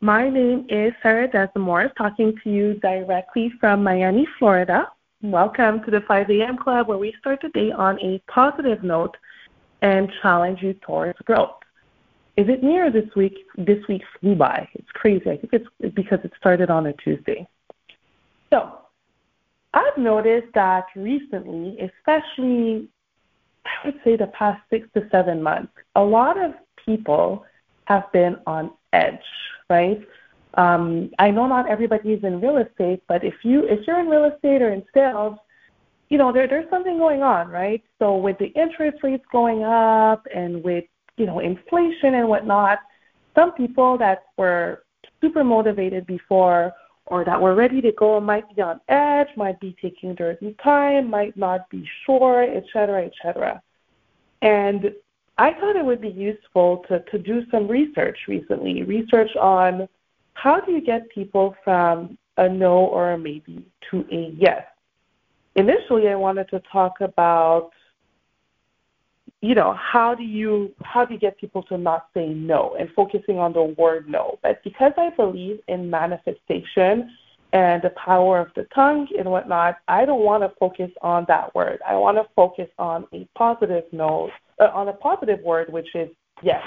My name is Sarah Desamours, talking to you directly from Miami, Florida. Welcome to the 5 a.m. Club, where we start the day on a positive note and challenge you towards growth. Is it near this week? This week flew by. It's crazy. I think it's because it started on a Tuesday. So, I've noticed that recently, especially, I would say the past six to seven months, a lot of people have been on edge right? Um, I know not everybody is in real estate, but if you if you're in real estate or in sales, you know there there's something going on, right? So with the interest rates going up and with you know inflation and whatnot, some people that were super motivated before or that were ready to go might be on edge, might be taking their time, might not be sure, et cetera, et cetera. And I thought it would be useful to, to do some research recently, research on how do you get people from a no or a maybe to a yes. Initially, I wanted to talk about, you know, how do you how do you get people to not say no and focusing on the word no. But because I believe in manifestation and the power of the tongue and whatnot, I don't want to focus on that word. I want to focus on a positive note uh, on a positive word, which is yes.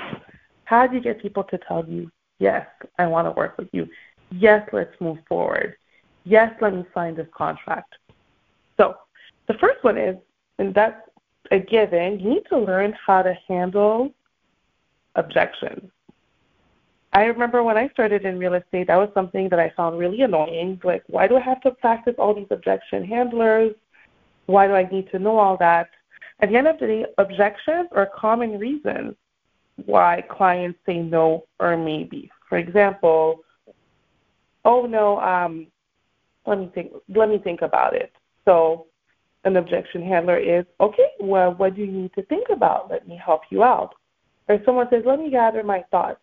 How do you get people to tell you, yes, I want to work with you? Yes, let's move forward. Yes, let me sign this contract. So the first one is, and that's a given, you need to learn how to handle objections. I remember when I started in real estate, that was something that I found really annoying. Like, why do I have to practice all these objection handlers? Why do I need to know all that? At the end of the day, objections are common reasons why clients say no or maybe. For example, oh no, um, let me think. Let me think about it. So, an objection handler is okay. Well, what do you need to think about? Let me help you out. Or someone says, let me gather my thoughts.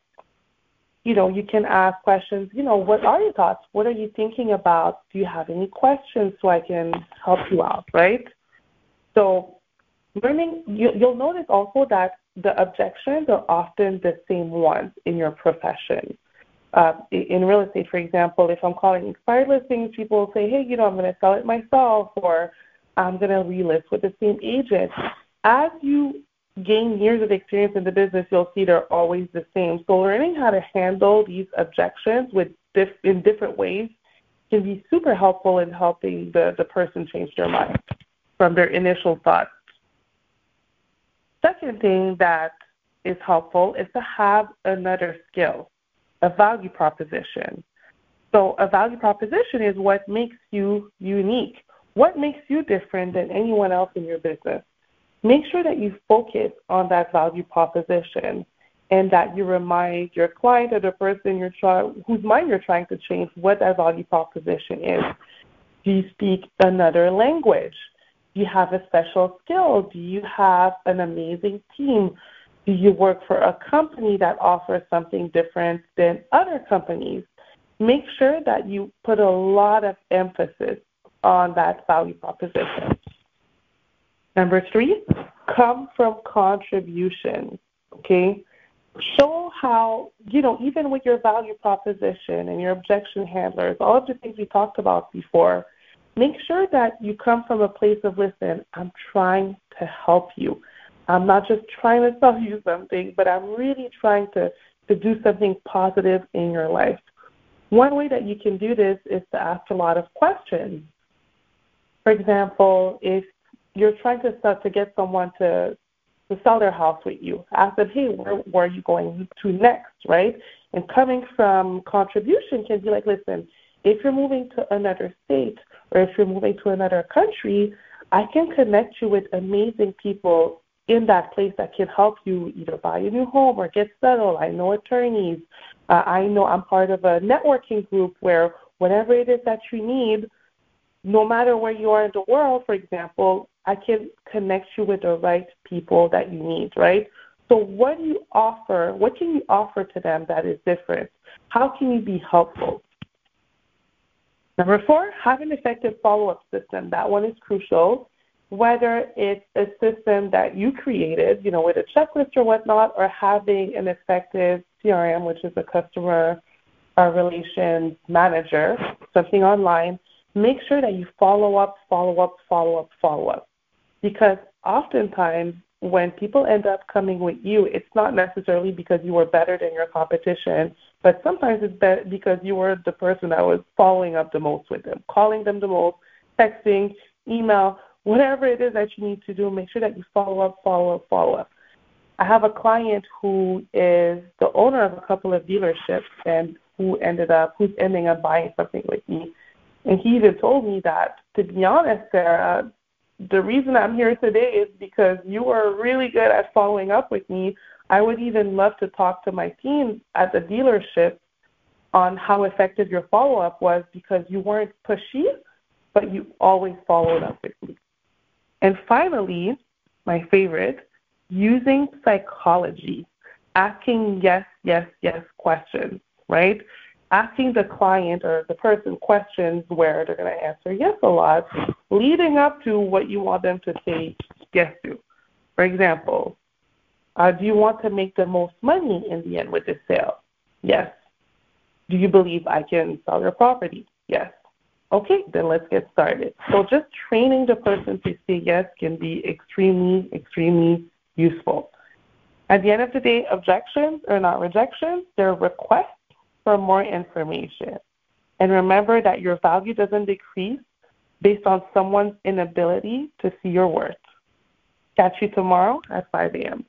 You know, you can ask questions. You know, what are your thoughts? What are you thinking about? Do you have any questions so I can help you out? Right. So learning, you, you'll notice also that the objections are often the same ones in your profession. Uh, in real estate, for example, if I'm calling expired listings, people say, hey, you know, I'm going to sell it myself or I'm going to relist with the same agent. As you gain years of experience in the business, you'll see they're always the same. So learning how to handle these objections with in different ways can be super helpful in helping the, the person change their mind from their initial thoughts Second thing that is helpful is to have another skill, a value proposition. So, a value proposition is what makes you unique. What makes you different than anyone else in your business? Make sure that you focus on that value proposition and that you remind your client or the person you're trying, whose mind you're trying to change what that value proposition is. Do you speak another language? Do you have a special skill? Do you have an amazing team? Do you work for a company that offers something different than other companies? Make sure that you put a lot of emphasis on that value proposition. Number three, come from contribution. Okay? Show how, you know, even with your value proposition and your objection handlers, all of the things we talked about before, make sure that you come from a place of listen, I'm trying to help you. I'm not just trying to tell you something, but I'm really trying to, to do something positive in your life. One way that you can do this is to ask a lot of questions. For example, if you're trying to start to get someone to to sell their house with you, ask them, hey, where, where are you going to next, right? And coming from contribution can be like, listen, if you're moving to another state or if you're moving to another country, I can connect you with amazing people in that place that can help you either buy a new home or get settled. I know attorneys. Uh, I know I'm part of a networking group where whatever it is that you need, no matter where you are in the world, for example, I can connect you with the right people that you need, right? So what do you offer? What can you offer to them that is different? How can you be helpful? Number four, have an effective follow-up system. That one is crucial. Whether it's a system that you created, you know, with a checklist or whatnot, or having an effective CRM, which is a customer uh, relations manager, something online, make sure that you follow up, follow up, follow up, follow up. Because oftentimes when people end up coming with you, it's not necessarily because you were better than your competition, but sometimes it's because you were the person that was following up the most with them, calling them the most, texting, email, whatever it is that you need to do, make sure that you follow up, follow up, follow up. I have a client who is the owner of a couple of dealerships and who ended up who's ending up buying something with me. And he even told me that, to be honest, Sarah, the reason I'm here today is because you were really good at following up with me. I would even love to talk to my team at the dealership on how effective your follow up was because you weren't pushy, but you always followed up with me. And finally, my favorite, using psychology, asking yes, yes, yes questions, right? asking the client or the person questions where they're going to answer yes a lot, leading up to what you want them to say yes to. For example, uh, do you want to make the most money in the end with this sale? Yes. Do you believe I can sell your property? Yes. Okay, then let's get started. So just training the person to say yes can be extremely, extremely useful. At the end of the day, objections are not rejections, they're requests for more information. And remember that your value doesn't decrease based on someone's inability to see your worth. Catch you tomorrow at 5 a.m.